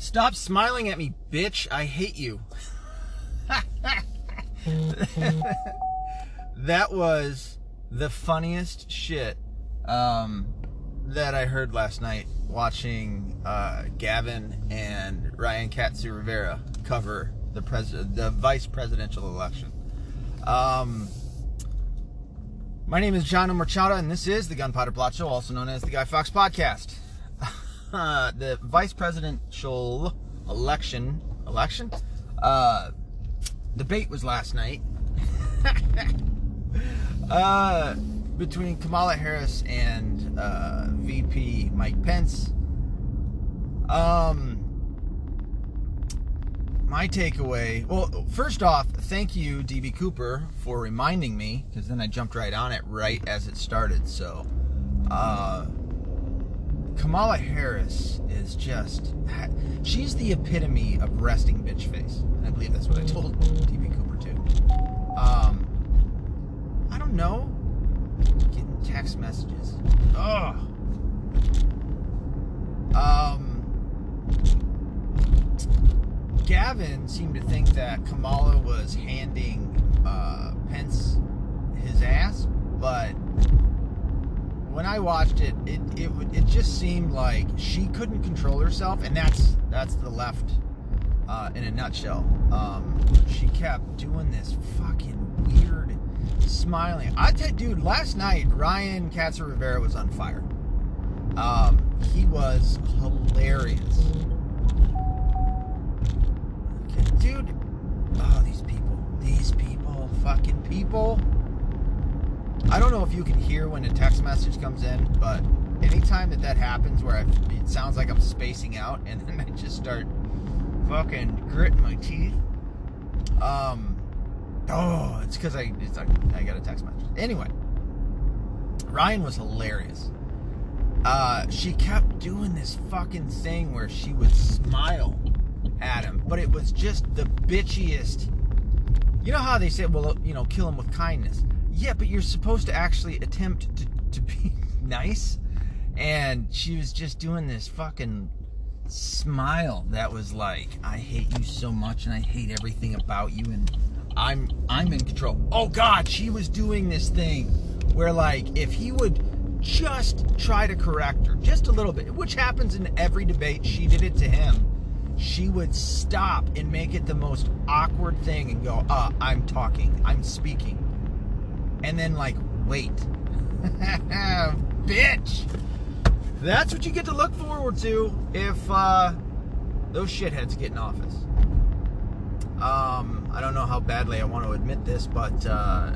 Stop smiling at me, bitch. I hate you. that was the funniest shit um, that I heard last night watching uh, Gavin and Ryan Katsu Rivera cover the pres- the vice presidential election. Um, my name is John Machado, and this is the Gunpowder Plot Show, also known as the Guy Fawkes Podcast. Uh, the vice presidential election election uh, debate was last night uh, between Kamala Harris and uh, VP Mike Pence. Um, my takeaway. Well, first off, thank you, DB Cooper, for reminding me because then I jumped right on it right as it started. So. Uh, Kamala Harris is just she's the epitome of resting bitch face. I believe that's what I told DB Cooper too. Um I don't know. Getting text messages. Ugh. Um Gavin seemed to think that Kamala was handing uh, Pence his ass, but when I watched it, it it it just seemed like she couldn't control herself, and that's that's the left uh, in a nutshell. Um, she kept doing this fucking weird smiling. I tell dude, last night Ryan Katzer Rivera was on fire. Um, he was hilarious. Dude, oh these people, these people, fucking people. I don't know if you can hear when a text message comes in, but anytime that that happens where I, it sounds like I'm spacing out and then I just start fucking gritting my teeth, um, oh, it's because I, it's like, I got a text message. Anyway, Ryan was hilarious. Uh, she kept doing this fucking thing where she would smile at him, but it was just the bitchiest. You know how they say, well, you know, kill him with kindness yeah, but you're supposed to actually attempt to, to be nice. And she was just doing this fucking smile that was like, I hate you so much and I hate everything about you and I'm I'm in control. Oh god, she was doing this thing where like if he would just try to correct her just a little bit, which happens in every debate, she did it to him. She would stop and make it the most awkward thing and go, uh, I'm talking, I'm speaking and then like wait. Bitch. That's what you get to look forward to if uh, those shitheads get in office. Um, I don't know how badly I want to admit this, but uh,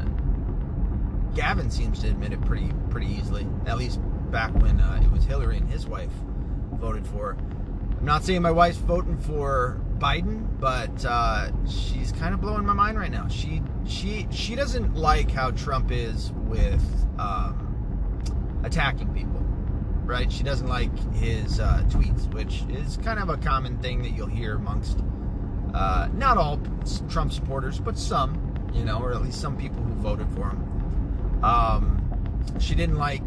Gavin seems to admit it pretty pretty easily. At least back when uh, it was Hillary and his wife voted for. I'm not saying my wife's voting for Biden, but uh, she's kind of blowing my mind right now. She she she doesn't like how Trump is with um, attacking people, right? She doesn't like his uh, tweets, which is kind of a common thing that you'll hear amongst uh, not all Trump supporters, but some, you know, or at least some people who voted for him. Um, she didn't like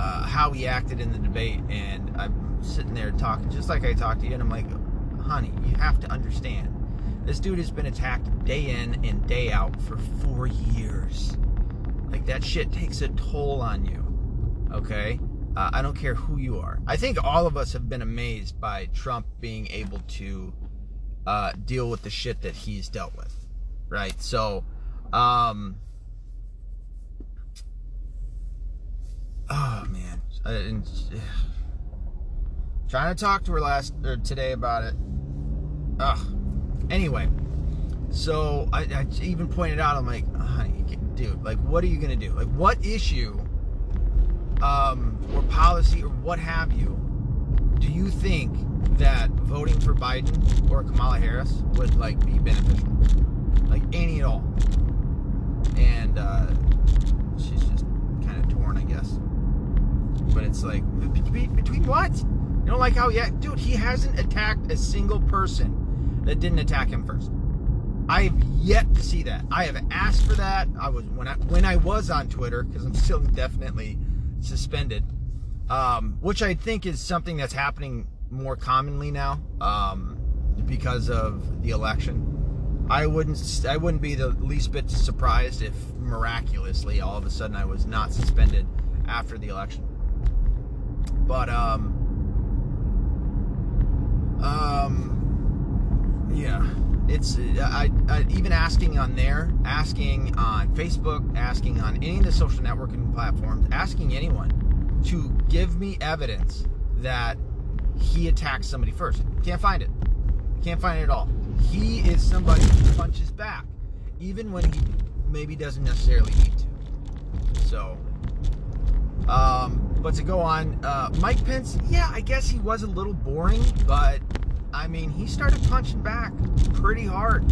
uh, how he acted in the debate, and I'm sitting there talking just like I talked to you, and I'm like, honey, you have to understand. This dude has been attacked day in and day out for four years. Like, that shit takes a toll on you. Okay? Uh, I don't care who you are. I think all of us have been amazed by Trump being able to uh, deal with the shit that he's dealt with. Right? So, um. Oh, man. And, uh, trying to talk to her last or today about it Ugh. Anyway, so I, I even pointed out, I'm like, honey, dude, like, what are you gonna do? Like, what issue, um, or policy or what have you, do you think that voting for Biden or Kamala Harris would like be beneficial? Like any at all? And uh, she's just kind of torn, I guess. But it's like between, between what? You don't like how? Yeah, dude, he hasn't attacked a single person that didn't attack him first. I've yet to see that. I have asked for that. I was when I when I was on Twitter because I'm still definitely suspended, um, which I think is something that's happening more commonly now um, because of the election. I wouldn't I wouldn't be the least bit surprised if miraculously all of a sudden I was not suspended after the election. But um um yeah, it's I, I even asking on there, asking on Facebook, asking on any of the social networking platforms, asking anyone to give me evidence that he attacked somebody first. Can't find it. Can't find it at all. He is somebody who punches back, even when he maybe doesn't necessarily need to. So, um, but to go on, uh, Mike Pence, yeah, I guess he was a little boring, but I mean, he started punching back pretty hard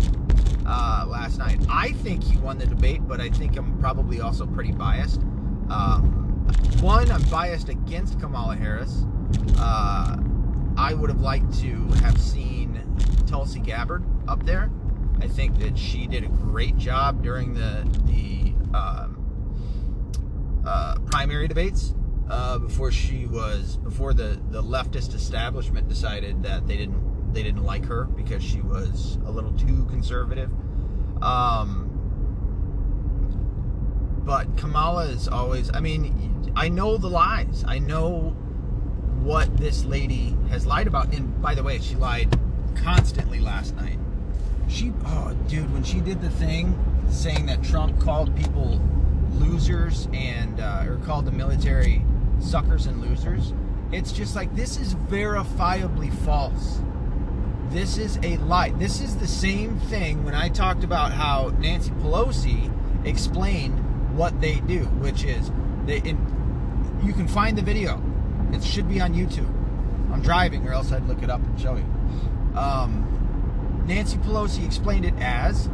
uh, last night. I think he won the debate, but I think I'm probably also pretty biased. Um, one, I'm biased against Kamala Harris. Uh, I would have liked to have seen Tulsi Gabbard up there. I think that she did a great job during the the um, uh, primary debates uh, before she was before the the leftist establishment decided that they didn't they didn't like her because she was a little too conservative. Um, but Kamala is always. I mean, I know the lies. I know what this lady has lied about. And by the way, she lied constantly last night. She, oh, dude, when she did the thing saying that Trump called people losers and uh, or called the military suckers and losers, it's just like this is verifiably false. This is a lie. This is the same thing when I talked about how Nancy Pelosi explained what they do, which is they. In, you can find the video. It should be on YouTube. I'm driving, or else I'd look it up and show you. Um, Nancy Pelosi explained it as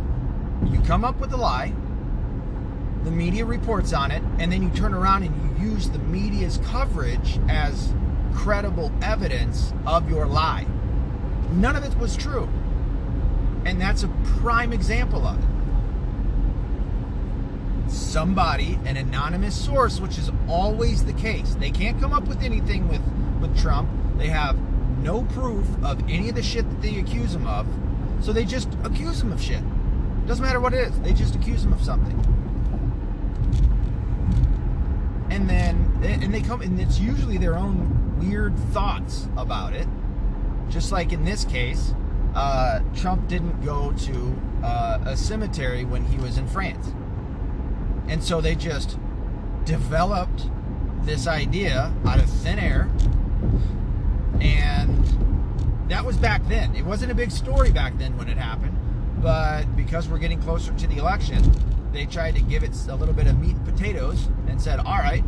you come up with a lie, the media reports on it, and then you turn around and you use the media's coverage as credible evidence of your lie. None of it was true. And that's a prime example of it. Somebody, an anonymous source, which is always the case. They can't come up with anything with, with Trump. They have no proof of any of the shit that they accuse him of. So they just accuse him of shit. Doesn't matter what it is. They just accuse him of something. And then, and they come, and it's usually their own weird thoughts about it. Just like in this case, uh, Trump didn't go to uh, a cemetery when he was in France. And so they just developed this idea out of thin air and that was back then. It wasn't a big story back then when it happened, but because we're getting closer to the election, they tried to give it a little bit of meat and potatoes and said, all right,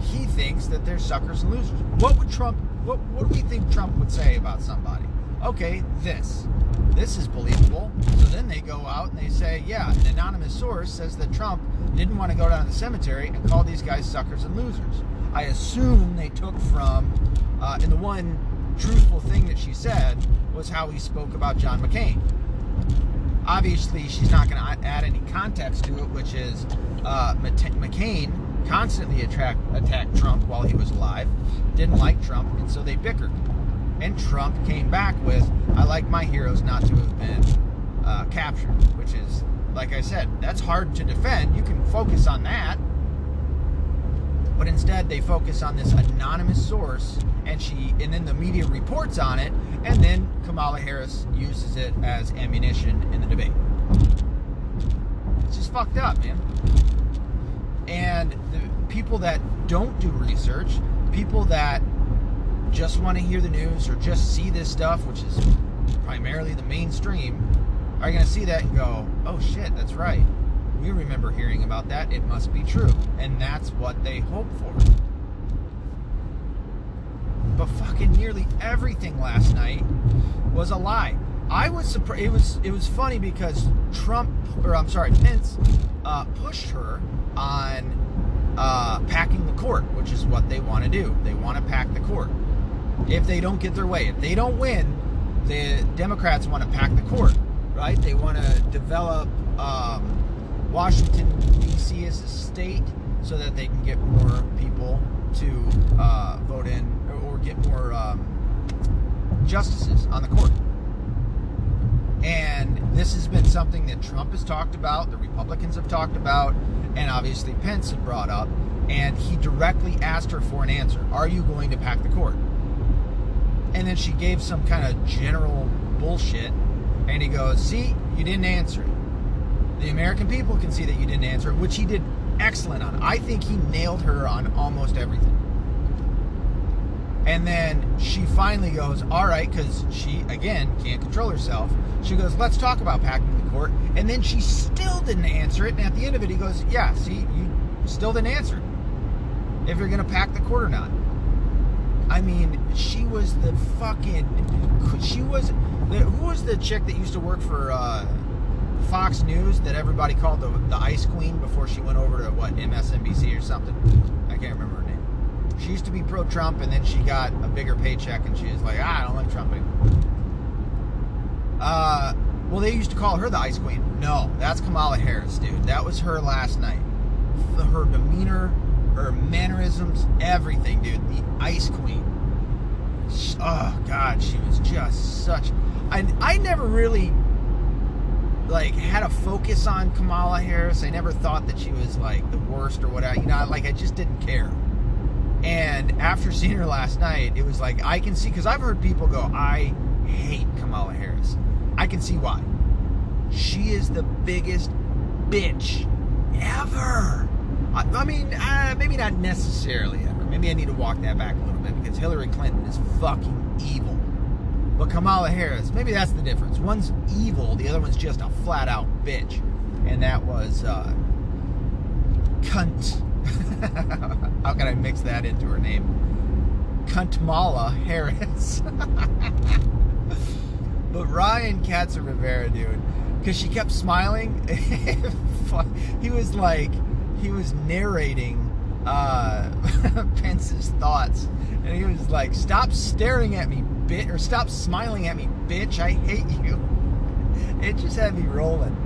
he thinks that they're suckers and losers. What would Trump, what, what do we think Trump would say about somebody? Okay, this. This is believable. So then they go out and they say, yeah, an anonymous source says that Trump didn't want to go down to the cemetery and call these guys suckers and losers. I assume they took from uh, and the one truthful thing that she said was how he spoke about John McCain. Obviously, she's not going to add any context to it, which is uh, McCain constantly attract, attacked Trump while he was alive, didn't like Trump, and so they bickered. And Trump came back with, I like my heroes not to have been uh, captured, which is, like I said, that's hard to defend. You can focus on that but instead they focus on this anonymous source and she and then the media reports on it and then Kamala Harris uses it as ammunition in the debate. It's just fucked up, man. And the people that don't do research, people that just want to hear the news or just see this stuff, which is primarily the mainstream, are going to see that and go, "Oh shit, that's right." We remember hearing about that. It must be true. And that's what they hope for. But fucking nearly everything last night was a lie. I was surprised. It was it was funny because Trump, or I'm sorry, Pence, uh, pushed her on uh, packing the court, which is what they want to do. They want to pack the court. If they don't get their way, if they don't win, the Democrats want to pack the court, right? They want to develop um, Washington, D.C. as a state so that they can get more people to uh, vote in or, or get more um, justices on the court. And this has been something that Trump has talked about, the Republicans have talked about, and obviously Pence had brought up. And he directly asked her for an answer Are you going to pack the court? And then she gave some kind of general bullshit. And he goes, See, you didn't answer it. The American people can see that you didn't answer it, which he did excellent on. I think he nailed her on almost everything. And then she finally goes, All right, because she, again, can't control herself. She goes, Let's talk about packing the court. And then she still didn't answer it. And at the end of it, he goes, Yeah, see, you still didn't answer it. If you're going to pack the court or not. I mean, she was the fucking. She was. The, who was the chick that used to work for uh, Fox News that everybody called the, the Ice Queen before she went over to, what, MSNBC or something? I can't remember her name. She used to be pro Trump and then she got a bigger paycheck and she was like, ah, I don't like Trump anymore. Uh, well, they used to call her the Ice Queen. No, that's Kamala Harris, dude. That was her last night. Her demeanor, her mannerisms, everything, dude. The Ice Queen. Oh God, she was just such. I I never really like had a focus on Kamala Harris. I never thought that she was like the worst or whatever. You know, like I just didn't care. And after seeing her last night, it was like I can see because I've heard people go, I hate Kamala Harris. I can see why. She is the biggest bitch ever. I, I mean, uh, maybe not necessarily ever. Maybe I need to walk that back a little bit because Hillary Clinton is fucking evil. But Kamala Harris, maybe that's the difference. One's evil, the other one's just a flat out bitch. And that was uh, cunt. How can I mix that into her name? Cuntmala Harris. but Ryan Katzer Rivera, dude, because she kept smiling. he was like, he was narrating uh, Pence's thoughts, and he was like, "Stop staring at me, bit, or stop smiling at me, bitch. I hate you." It just had me rolling.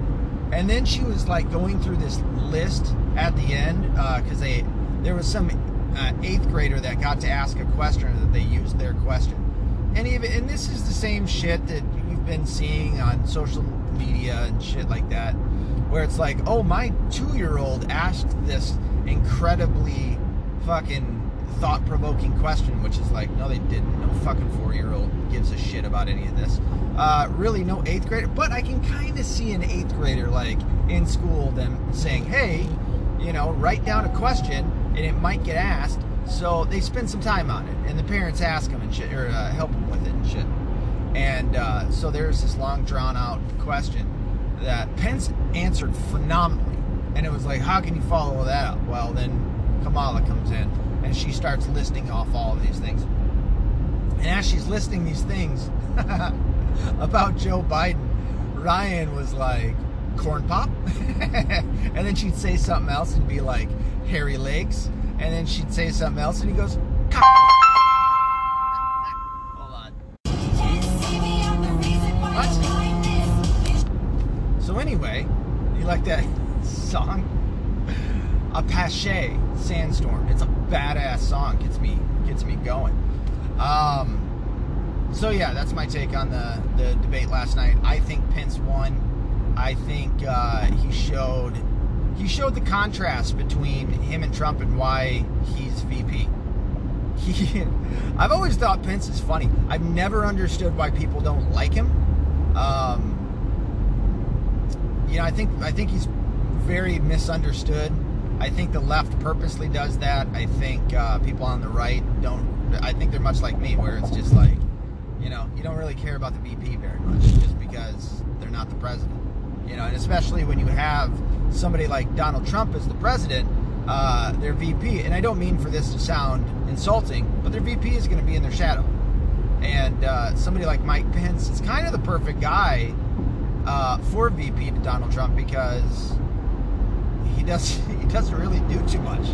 And then she was like going through this list at the end because uh, they there was some uh, eighth grader that got to ask a question that they used their question. And even and this is the same shit that you've been seeing on social media and shit like that, where it's like, oh, my two-year-old asked this incredibly fucking thought-provoking question, which is like, no, they didn't. No fucking four-year-old gives a shit about any of this. Uh, really, no eighth grader. But I can kind of see an eighth grader like in school them saying, hey, you know, write down a question and it might get asked. So they spend some time on it, and the parents ask them and shit, or uh, help them with it and shit. And uh, so there's this long drawn out question that Pence answered phenomenally. And it was like, how can you follow that up? Well, then Kamala comes in and she starts listing off all of these things. And as she's listing these things about Joe Biden, Ryan was like, corn pop. and then she'd say something else and be like, hairy legs. And then she'd say something else and he goes, Hold on. So anyway, you like that song? Apache Sandstorm. It's a badass song. Gets me gets me going. Um, so yeah, that's my take on the the debate last night. I think Pence won. I think uh, he showed he showed the contrast between him and Trump and why he's VP. He, I've always thought Pence is funny. I've never understood why people don't like him. Um, you know, I think I think he's very misunderstood. I think the left purposely does that. I think uh, people on the right don't. I think they're much like me, where it's just like, you know, you don't really care about the VP very much, just because they're not the president. You know, and especially when you have somebody like Donald Trump as the president, uh, their VP, and I don't mean for this to sound insulting, but their VP is going to be in their shadow. And uh, somebody like Mike Pence is kind of the perfect guy uh, for VP to Donald Trump because he does he doesn't really do too much.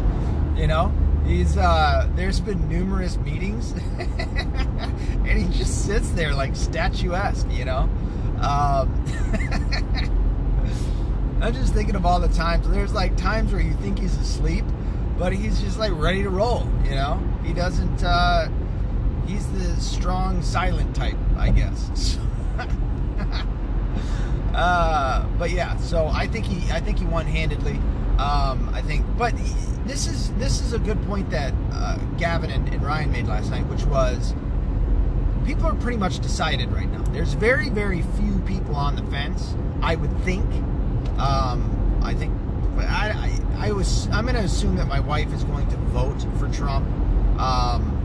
You know, he's uh, there's been numerous meetings, and he just sits there like statuesque. You know. Um, I'm just thinking of all the times. There's like times where you think he's asleep, but he's just like ready to roll. You know, he doesn't. Uh, he's the strong, silent type, I guess. Uh, but yeah, so I think he, I think he won handedly. Um, I think, but he, this is this is a good point that uh, Gavin and, and Ryan made last night, which was people are pretty much decided right now. There's very, very few people on the fence. I would think. Um, I think. I, I, I was. I'm to assume that my wife is going to vote for Trump. Um,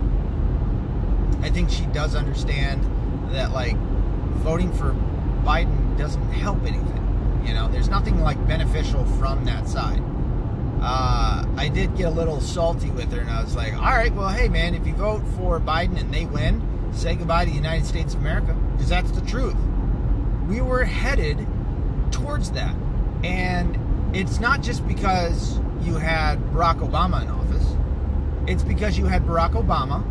I think she does understand that, like, voting for Biden doesn't help anything. You know, there's nothing like beneficial from that side. Uh, I did get a little salty with her, and I was like, "All right, well, hey, man, if you vote for Biden and they win, say goodbye to the United States of America because that's the truth. We were headed towards that. And it's not just because you had Barack Obama in office, it's because you had Barack Obama,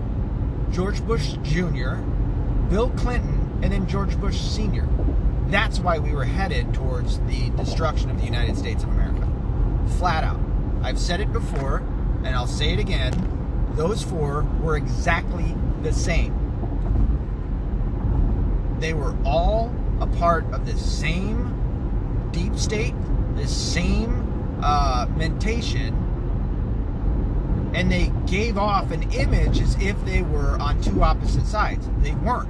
George Bush Jr., Bill Clinton, and then George Bush Sr. That's why we were headed towards the destruction of the United States of America. Flat out. I've said it before, and I'll say it again. Those four were exactly the same they were all a part of the same deep state, the same uh, mentation, and they gave off an image as if they were on two opposite sides. They weren't.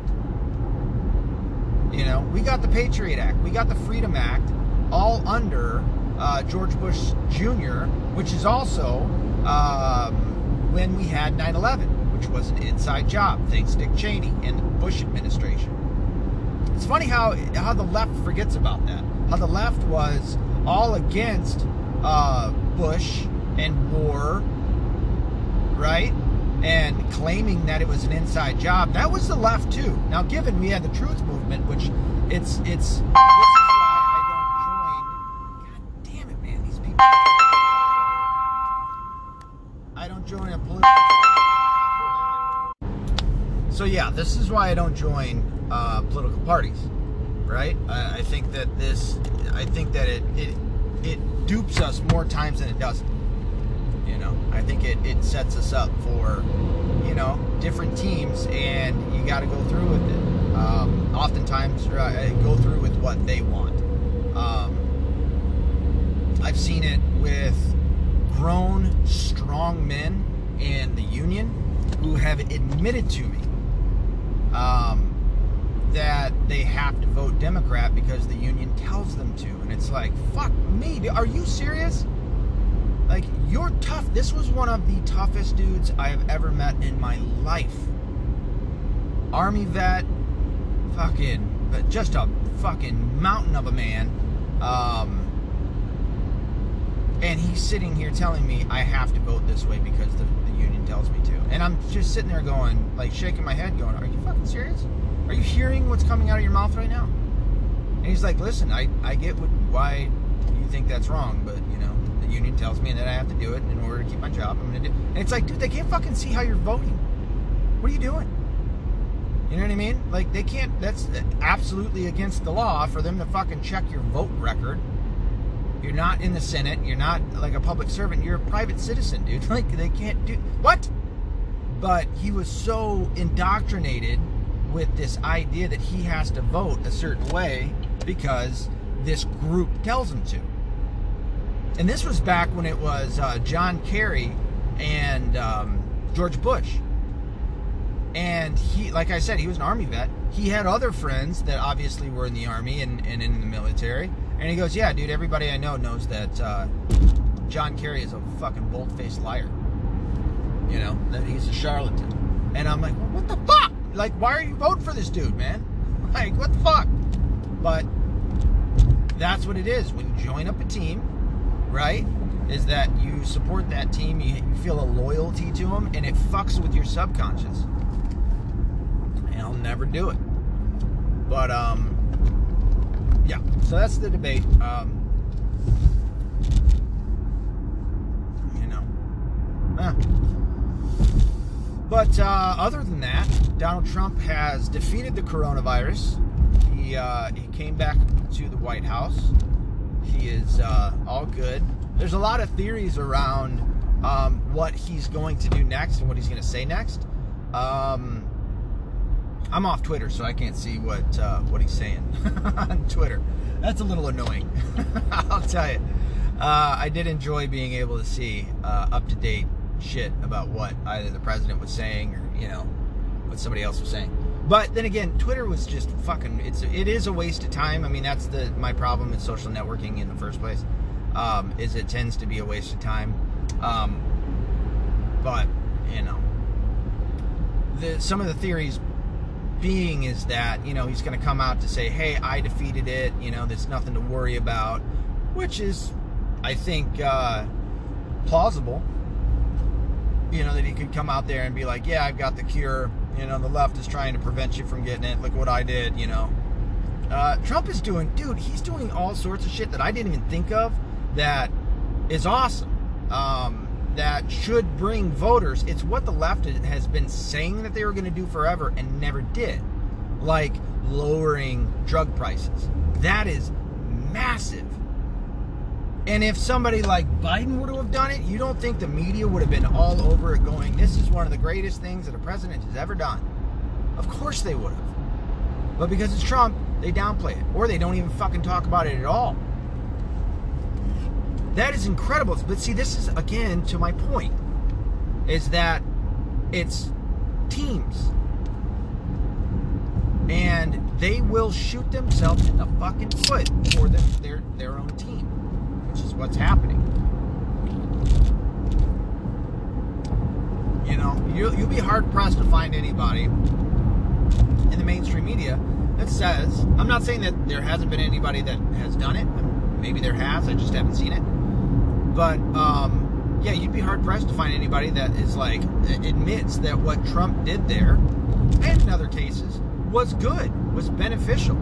You know, we got the Patriot Act, we got the Freedom Act, all under uh, George Bush Jr., which is also um, when we had 9 11, which was an inside job, thanks Dick Cheney and the Bush administration. It's funny how how the left forgets about that. How the left was all against uh, Bush and war, right? And claiming that it was an inside job. That was the left too. Now, given we had the Truth Movement, which it's it's. This is why I don't join. God damn it, man! These people. I don't join a political. So yeah, this is why I don't join uh, political parties, right? I, I, think that this, I think that it, it it dupes us more times than it doesn't. You know, I think it, it sets us up for, you know, different teams, and you got to go through with it. Um, oftentimes, go through with what they want. Um, I've seen it with grown, strong men in the union who have admitted to me um, that they have to vote Democrat because the union tells them to. And it's like, fuck me. Are you serious? You're tough. This was one of the toughest dudes I have ever met in my life. Army vet, fucking, but just a fucking mountain of a man. Um, and he's sitting here telling me I have to vote this way because the, the union tells me to. And I'm just sitting there going, like, shaking my head, going, Are you fucking serious? Are you hearing what's coming out of your mouth right now? And he's like, listen, I, I get what, why you think that's wrong, but, you know, the union tells me and that I have to do it in order to keep my job. I'm to do And it's like, dude, they can't fucking see how you're voting. What are you doing? You know what I mean? Like, they can't, that's absolutely against the law for them to fucking check your vote record. You're not in the Senate. You're not like a public servant. You're a private citizen, dude. Like, they can't do, what? But he was so indoctrinated with this idea that he has to vote a certain way because this group tells him to. And this was back when it was uh, John Kerry and um, George Bush. And he, like I said, he was an Army vet. He had other friends that obviously were in the Army and, and in the military. And he goes, Yeah, dude, everybody I know knows that uh, John Kerry is a fucking bold faced liar. You know, that he's a charlatan. And I'm like, What the fuck? like, why are you voting for this dude, man? Like, what the fuck? But that's what it is. When you join up a team, right? Is that you support that team, you, feel a loyalty to them, and it fucks with your subconscious. And I'll never do it. But, um, yeah. So that's the debate. Um, you know. Ah. But uh, other than that, Donald Trump has defeated the coronavirus. He uh, he came back to the White House. He is uh, all good. There's a lot of theories around um, what he's going to do next and what he's going to say next. Um, I'm off Twitter, so I can't see what uh, what he's saying on Twitter. That's a little annoying. I'll tell you. Uh, I did enjoy being able to see uh, up to date shit about what either the president was saying or you know what somebody else was saying. But then again, Twitter was just fucking. It's it is a waste of time. I mean, that's the my problem with social networking in the first place. Um, is it tends to be a waste of time. Um, but you know, the some of the theories being is that you know he's going to come out to say, "Hey, I defeated it. You know, there's nothing to worry about," which is, I think, uh, plausible. You know that he could come out there and be like, "Yeah, I've got the cure." You know, the left is trying to prevent you from getting it. Look what I did. You know, uh, Trump is doing, dude. He's doing all sorts of shit that I didn't even think of. That is awesome. Um, that should bring voters. It's what the left has been saying that they were going to do forever and never did, like lowering drug prices. That is massive. And if somebody like Biden would have done it, you don't think the media would have been all over it going, this is one of the greatest things that a president has ever done? Of course they would have. But because it's Trump, they downplay it. Or they don't even fucking talk about it at all. That is incredible. But see, this is again to my point is that it's teams. And they will shoot themselves in the fucking foot for their their own team, which is what's happening. You know, you'll, you'll be hard pressed to find anybody in the mainstream media that says, I'm not saying that there hasn't been anybody that has done it. Maybe there has, I just haven't seen it but um, yeah, you'd be hard pressed to find anybody that is like admits that what Trump did there, and in other cases, was good, was beneficial.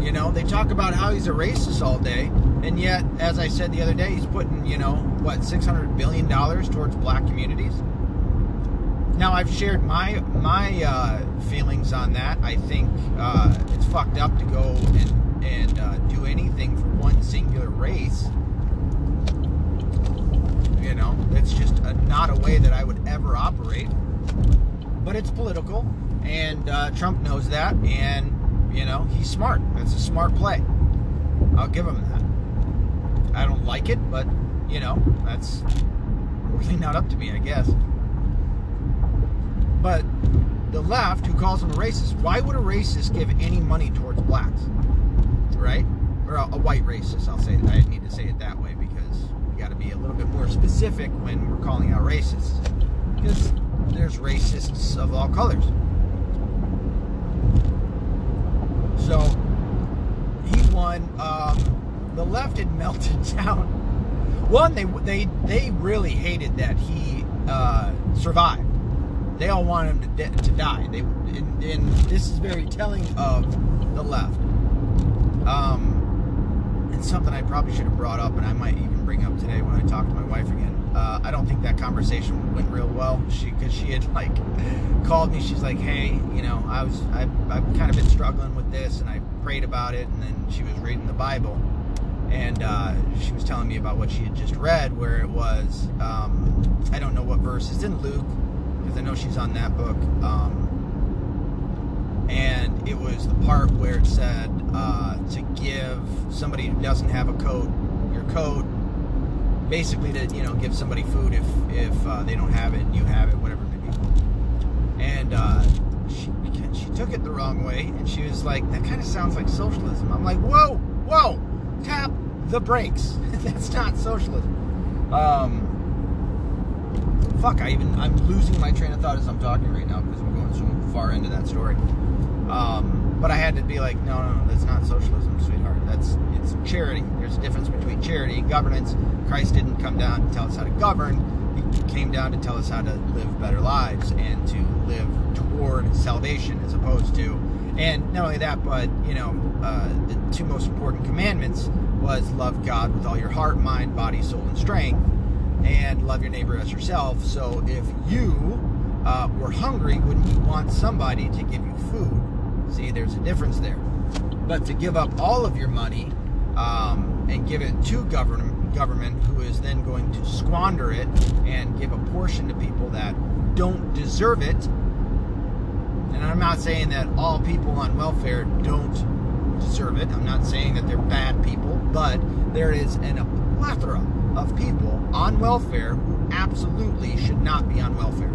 You know, they talk about how he's a racist all day, and yet, as I said the other day, he's putting, you know, what, $600 billion towards black communities. Now, I've shared my my uh, feelings on that. I think uh, it's fucked up to go and, and uh, do anything for one singular race you know, it's just a, not a way that I would ever operate. But it's political, and uh, Trump knows that, and you know he's smart. That's a smart play. I'll give him that. I don't like it, but you know that's really not up to me, I guess. But the left, who calls him a racist, why would a racist give any money towards blacks? Right? Or a, a white racist, I'll say. I need to say it that way because we got to be a little bit more specific when we're calling out racists. Because there's racists of all colors. So he won. Um, the left had melted down. One, they they they really hated that he uh, survived. They all wanted him to, to die. They and, and, this is very telling of the left. Um, it's something I probably should have brought up, and I might even bring up today when I talked to my wife again. Uh, I don't think that conversation went real well. She because she had like called me. She's like, "Hey, you know, I was I I've kind of been struggling with this, and I prayed about it, and then she was reading the Bible." and uh, she was telling me about what she had just read, where it was, um, I don't know what verse, it's in Luke, because I know she's on that book. Um, and it was the part where it said uh, to give somebody who doesn't have a coat your coat basically to you know give somebody food if if uh, they don't have it and you have it, whatever it may be. And uh, she she took it the wrong way, and she was like, "That kind of sounds like socialism." I'm like, "Whoa, whoa, tap the brakes. That's not socialism." Um, fuck, I even I'm losing my train of thought as I'm talking right now because I'm going so far into that story. Um, but I had to be like, no, no, no, that's not socialism, sweetheart. That's it's charity. There's a difference between charity and governance. Christ didn't come down to tell us how to govern. He came down to tell us how to live better lives and to live toward salvation, as opposed to. And not only that, but you know, uh, the two most important commandments was love God with all your heart, mind, body, soul, and strength, and love your neighbor as yourself. So if you uh, were hungry, wouldn't you want somebody to give you food? See, there's a difference there. But to give up all of your money um, and give it to government, government, who is then going to squander it and give a portion to people that don't deserve it, And I'm not saying that all people on welfare don't deserve it. I'm not saying that they're bad people, but there is an, a plethora of people on welfare who absolutely should not be on welfare.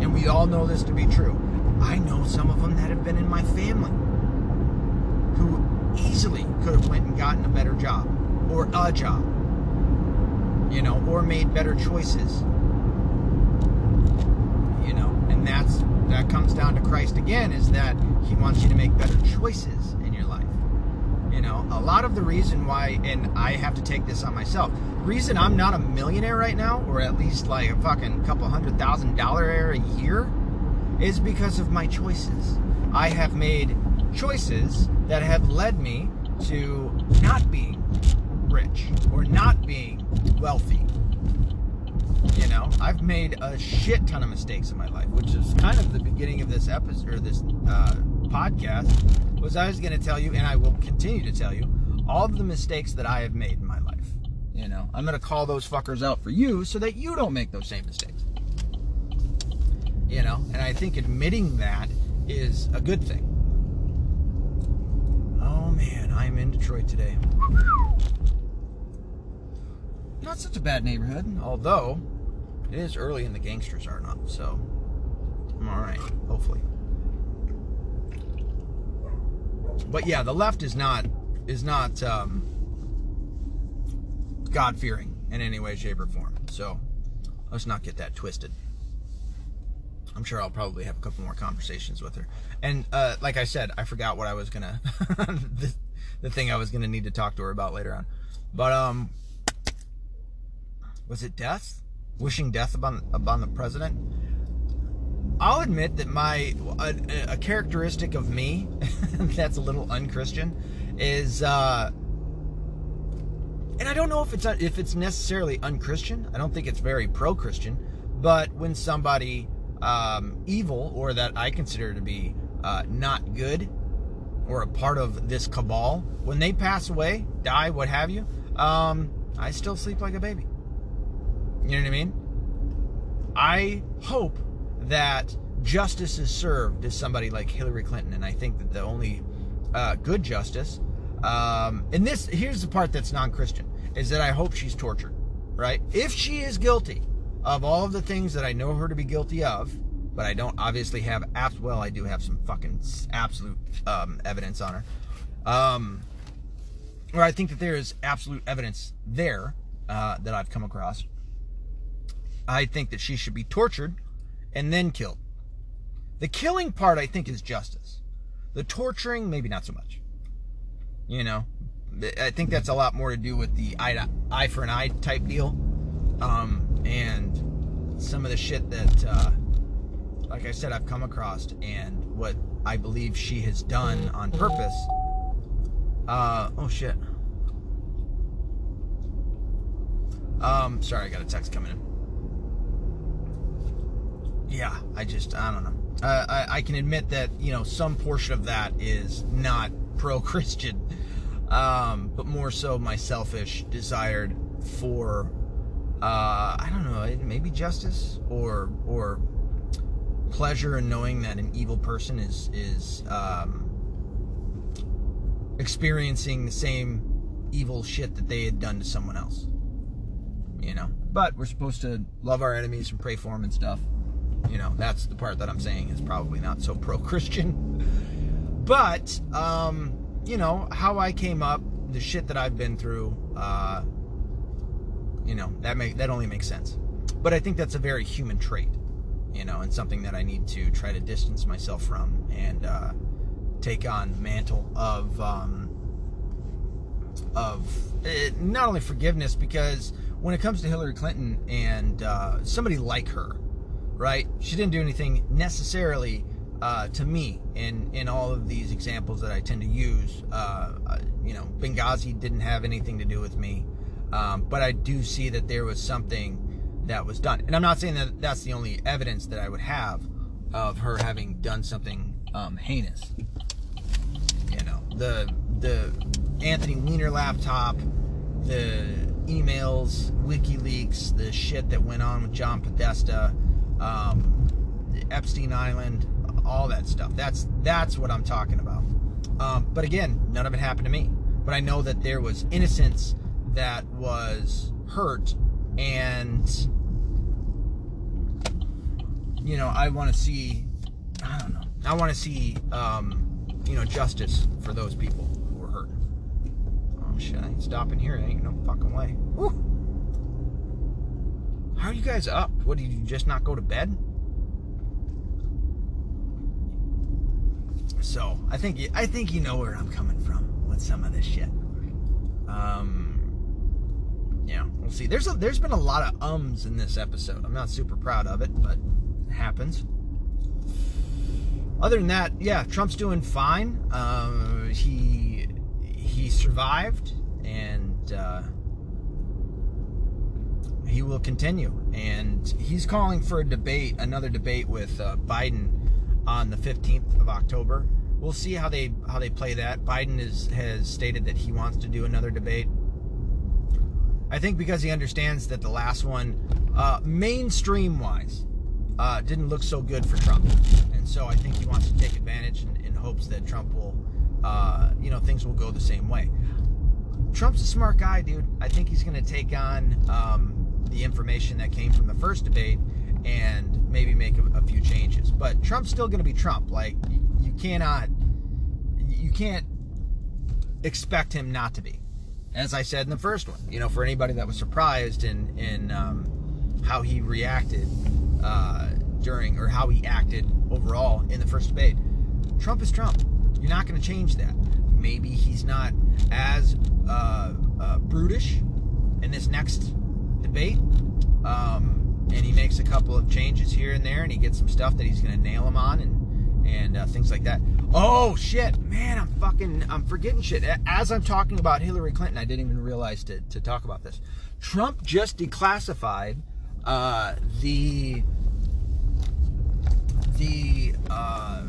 And we all know this to be true. I know some of them that have been in my family who easily could have went and gotten a better job or a job you know or made better choices you know. And that's that comes down to Christ again is that he wants you to make better choices in your life you know. A lot of the reason why and I have to take this on myself reason I'm not a millionaire right now or at least like a fucking couple hundred thousand dollar a year is because of my choices. I have made choices that have led me to not being rich or not being wealthy. You know, I've made a shit ton of mistakes in my life, which is kind of the beginning of this episode or this uh, podcast. Was I was going to tell you, and I will continue to tell you, all of the mistakes that I have made in my life. You know, I'm going to call those fuckers out for you so that you don't make those same mistakes. You know, and I think admitting that is a good thing. Man, I'm in Detroit today. Not such a bad neighborhood, although it is early and the gangsters are not, so I'm alright, hopefully. But yeah, the left is not is not um, God fearing in any way, shape, or form. So let's not get that twisted. I'm sure I'll probably have a couple more conversations with her. And uh, like I said, I forgot what I was gonna the, the thing I was gonna need to talk to her about later on. But um, was it death? Wishing death upon upon the president. I'll admit that my a, a characteristic of me that's a little unchristian is uh and I don't know if it's if it's necessarily unchristian. I don't think it's very pro-Christian, but when somebody um, evil or that I consider to be uh, not good or a part of this cabal, when they pass away, die, what have you, um, I still sleep like a baby. You know what I mean? I hope that justice is served to somebody like Hillary Clinton, and I think that the only uh, good justice, um, and this here's the part that's non-Christian, is that I hope she's tortured. Right? If she is guilty, of all of the things that I know her to be guilty of, but I don't obviously have apps. Well, I do have some fucking absolute um, evidence on her. Um, or I think that there is absolute evidence there uh, that I've come across. I think that she should be tortured and then killed. The killing part, I think, is justice. The torturing, maybe not so much. You know, I think that's a lot more to do with the eye, eye for an eye type deal. Um, and some of the shit that, uh, like I said, I've come across, and what I believe she has done on purpose. Uh, oh shit. Um, sorry, I got a text coming in. Yeah, I just, I don't know. Uh, I, I can admit that, you know, some portion of that is not pro Christian, um, but more so my selfish desired for uh, I don't know, maybe justice or or pleasure in knowing that an evil person is is um, experiencing the same evil shit that they had done to someone else. You know, but we're supposed to love our enemies and pray for them and stuff. You know, that's the part that I'm saying is probably not so pro-Christian. but um, you know how I came up, the shit that I've been through. Uh, you know that make that only makes sense but i think that's a very human trait you know and something that i need to try to distance myself from and uh, take on the mantle of um, of uh, not only forgiveness because when it comes to hillary clinton and uh, somebody like her right she didn't do anything necessarily uh, to me in in all of these examples that I tend to use. Uh, uh you know, Benghazi didn't have anything to do with me. Um, but I do see that there was something that was done. And I'm not saying that that's the only evidence that I would have of her having done something um, heinous. You know, the the Anthony Weiner laptop, the emails, WikiLeaks, the shit that went on with John Podesta, um, Epstein Island, all that stuff. That's that's what I'm talking about. Um, but again, none of it happened to me. But I know that there was innocence that was hurt, and you know, I want to see. I don't know. I want to see, um, you know, justice for those people who were hurt. Oh shit! I ain't stopping here. Ain't no fucking way. Woo. How are you guys up? What did you just not go to bed? So I think I think you know where I'm coming from with some of this shit. Um, yeah, we'll see. There's a, there's been a lot of ums in this episode. I'm not super proud of it, but happens. Other than that, yeah, Trump's doing fine. Uh, he he survived, and uh, he will continue. And he's calling for a debate, another debate with uh, Biden on the 15th of October. We'll see how they how they play that. Biden is, has stated that he wants to do another debate. I think because he understands that the last one, uh, mainstream wise, uh, didn't look so good for Trump, and so I think he wants to take advantage in, in hopes that Trump will, uh, you know, things will go the same way. Trump's a smart guy, dude. I think he's going to take on um, the information that came from the first debate and maybe make a, a few changes. But Trump's still going to be Trump. Like you, cannot, you can't expect him not to be. As I said in the first one, you know, for anybody that was surprised in in um, how he reacted uh, during or how he acted overall in the first debate, Trump is Trump. You're not going to change that. Maybe he's not as uh, uh, brutish in this next debate. Um, and he makes a couple of changes here and there, and he gets some stuff that he's going to nail him on, and and uh, things like that. Oh shit, man, I'm fucking, I'm forgetting shit. As I'm talking about Hillary Clinton, I didn't even realize to to talk about this. Trump just declassified uh, the the uh,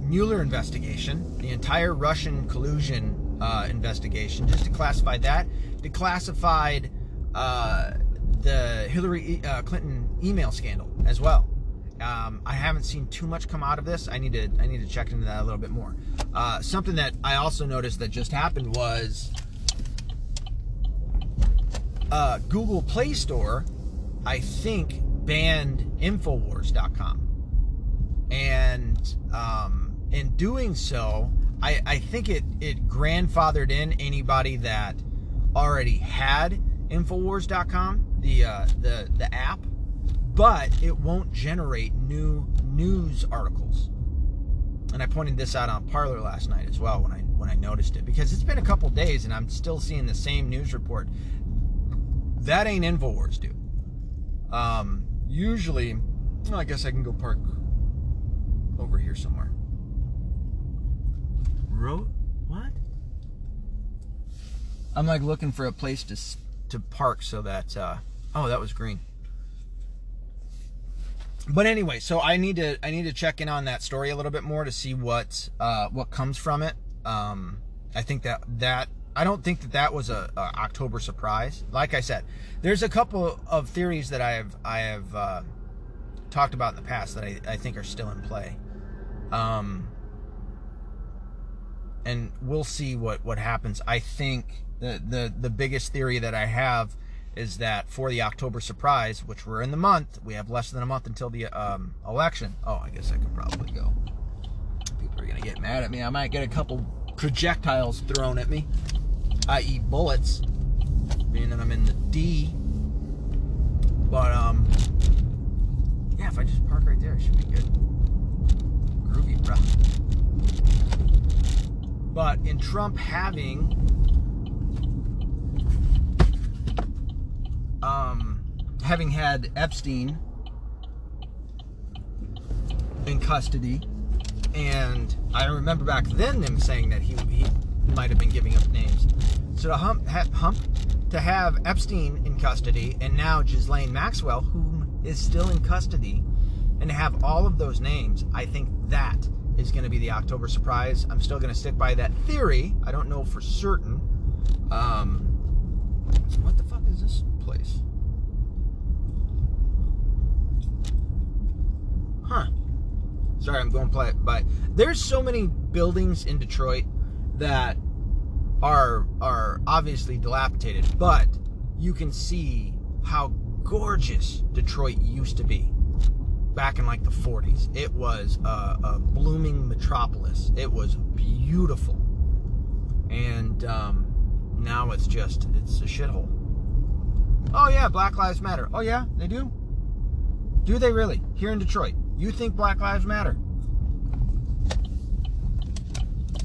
Mueller investigation, the entire Russian collusion uh, investigation, just to classify that. Declassified uh, the Hillary uh, Clinton email scandal as well. Um, I haven't seen too much come out of this. I need to I need to check into that a little bit more. Uh, something that I also noticed that just happened was uh, Google Play Store, I think, banned Infowars.com, and um, in doing so, I, I think it it grandfathered in anybody that already had Infowars.com the uh, the the app, but it won't generate new news articles. And I pointed this out on Parler last night as well when I when I noticed it because it's been a couple days and I'm still seeing the same news report. That ain't Infowars, dude. Um, usually, well, I guess I can go park over here somewhere. Road? What? I'm like looking for a place to to park so that uh, Oh, that was green. But anyway, so I need to I need to check in on that story a little bit more to see what uh, what comes from it. Um, I think that that I don't think that that was a, a, October surprise. Like I said, there's a couple of theories that I have I have uh, talked about in the past that I, I think are still in play. Um, and we'll see what what happens. I think the the the biggest theory that I have is that for the October surprise, which we're in the month, we have less than a month until the um, election. Oh, I guess I could probably go. People are to get mad at me. I might get a couple projectiles thrown at me, i.e., bullets, being that I'm in the D. But, um, yeah, if I just park right there, it should be good. Groovy, bro. But in Trump having um, having had Epstein in custody, and I remember back then them saying that he he might have been giving up names. So to hump, ha, hump to have Epstein in custody, and now Ghislaine Maxwell, whom is still in custody, and to have all of those names, I think that is going to be the October surprise. I'm still going to stick by that theory. I don't know for certain. Um, what the fuck is this? place. Huh. Sorry, I'm going. But there's so many buildings in Detroit that are are obviously dilapidated, but you can see how gorgeous Detroit used to be back in like the 40s. It was a, a blooming metropolis. It was beautiful, and um, now it's just it's a shithole. Oh yeah, Black Lives Matter. Oh yeah, they do. Do they really? Here in Detroit, you think Black Lives Matter?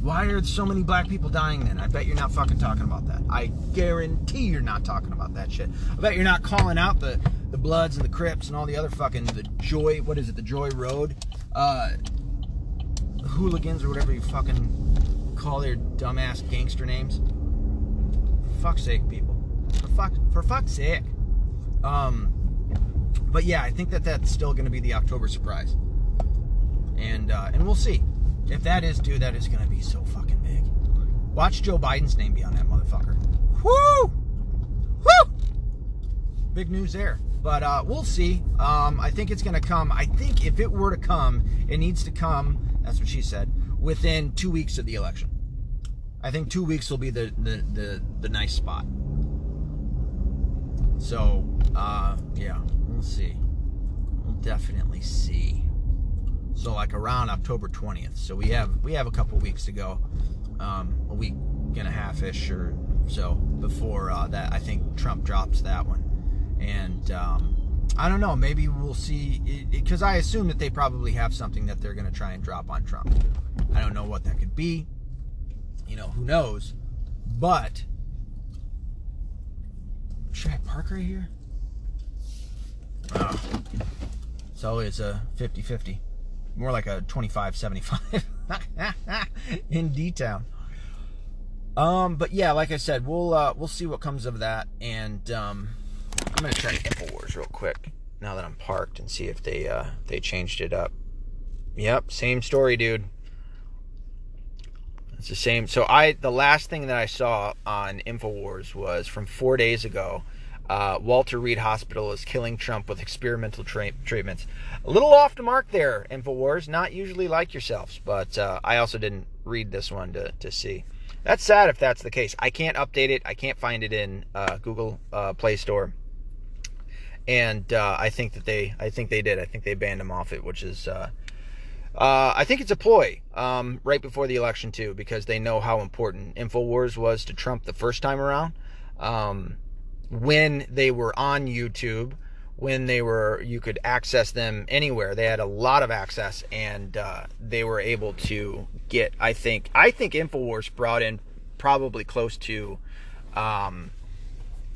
Why are so many black people dying then? I bet you're not fucking talking about that. I guarantee you're not talking about that shit. I bet you're not calling out the, the Bloods and the Crips and all the other fucking, the Joy, what is it, the Joy Road? Uh, hooligans or whatever you fucking call their dumbass gangster names. For fuck's sake, people. For fuck, for fuck's sake. Um, but yeah, I think that that's still going to be the October surprise, and uh, and we'll see. If that is, dude, that is going to be so fucking big. Watch Joe Biden's name be on that motherfucker. Woo! Woo! Big news there. But uh, we'll see. Um, I think it's going to come. I think if it were to come, it needs to come, that's what she said, within two weeks of the election. I think two weeks will be the, the, the, the nice spot. So, uh, yeah, we'll see. We'll definitely see. So like around October 20th. So we have we have a couple weeks to go, um, a week and a half ish or so before uh, that. I think Trump drops that one, and um, I don't know. Maybe we'll see because I assume that they probably have something that they're going to try and drop on Trump. I don't know what that could be. You know, who knows? But should I park right here? Oh. It's always a 50 50 more like a 25 75 in D Town. Um, but yeah, like I said, we'll uh, we'll see what comes of that, and um, I'm gonna check Infowars real quick now that I'm parked and see if they uh, they changed it up. Yep, same story, dude. It's the same. So I the last thing that I saw on Infowars was from four days ago uh, Walter Reed Hospital is killing Trump with experimental tra- treatments. A little off the mark there, InfoWars. Not usually like yourselves, but uh, I also didn't read this one to, to see. That's sad if that's the case. I can't update it. I can't find it in uh, Google uh, Play Store. And uh, I think that they, I think they did. I think they banned him off it, which is, uh, I think it's a ploy um, right before the election too, because they know how important Infowars was to Trump the first time around. Um, when they were on YouTube, when they were, you could access them anywhere. They had a lot of access, and uh, they were able to get. I think, I think Infowars brought in probably close to, um,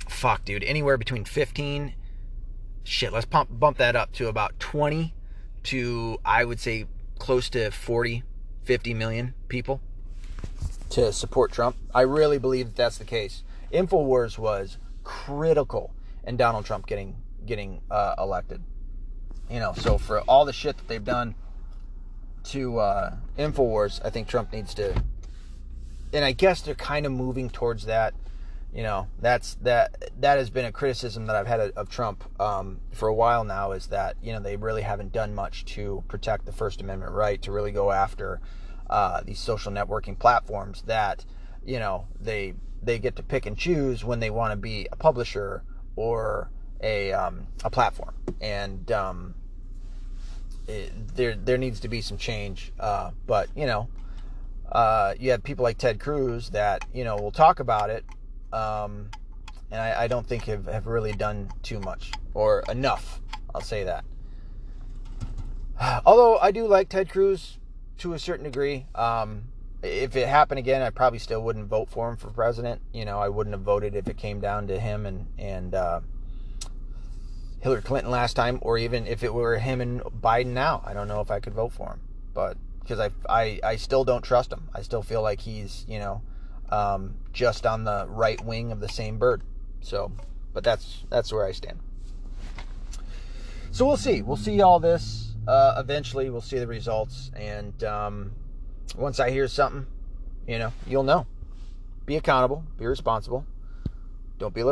fuck, dude, anywhere between 15. Shit, let's pump bump that up to about 20 to I would say close to 40, 50 million people to support Trump. I really believe that that's the case. Infowars was critical in Donald Trump getting getting uh, elected. You know, so for all the shit that they've done to uh, Infowars, I think Trump needs to. And I guess they're kind of moving towards that. You know, that's that that has been a criticism that I've had of Trump um, for a while now. Is that you know they really haven't done much to protect the First Amendment right to really go after uh, these social networking platforms that you know they they get to pick and choose when they want to be a publisher or a um, a platform, and um, it, there there needs to be some change. Uh, but you know, uh, you have people like Ted Cruz that you know will talk about it, um, and I, I, don't think have, have really done too much or enough. I'll say that. Although I do like Ted Cruz to a certain degree. Um, if it happened again, I probably still wouldn't vote for him for president. You know, I wouldn't have voted if it came down to him and and uh, Hillary Clinton last time, or even if it were him and Biden now. I don't know if I could vote for him, but because I I, I still don't trust him. I still feel like he's you know um, just on the right wing of the same bird. So, but that's that's where I stand. So we'll see. We'll see all this uh, eventually. We'll see the results and. Um, once I hear something, you know, you'll know. Be accountable, be responsible. Don't be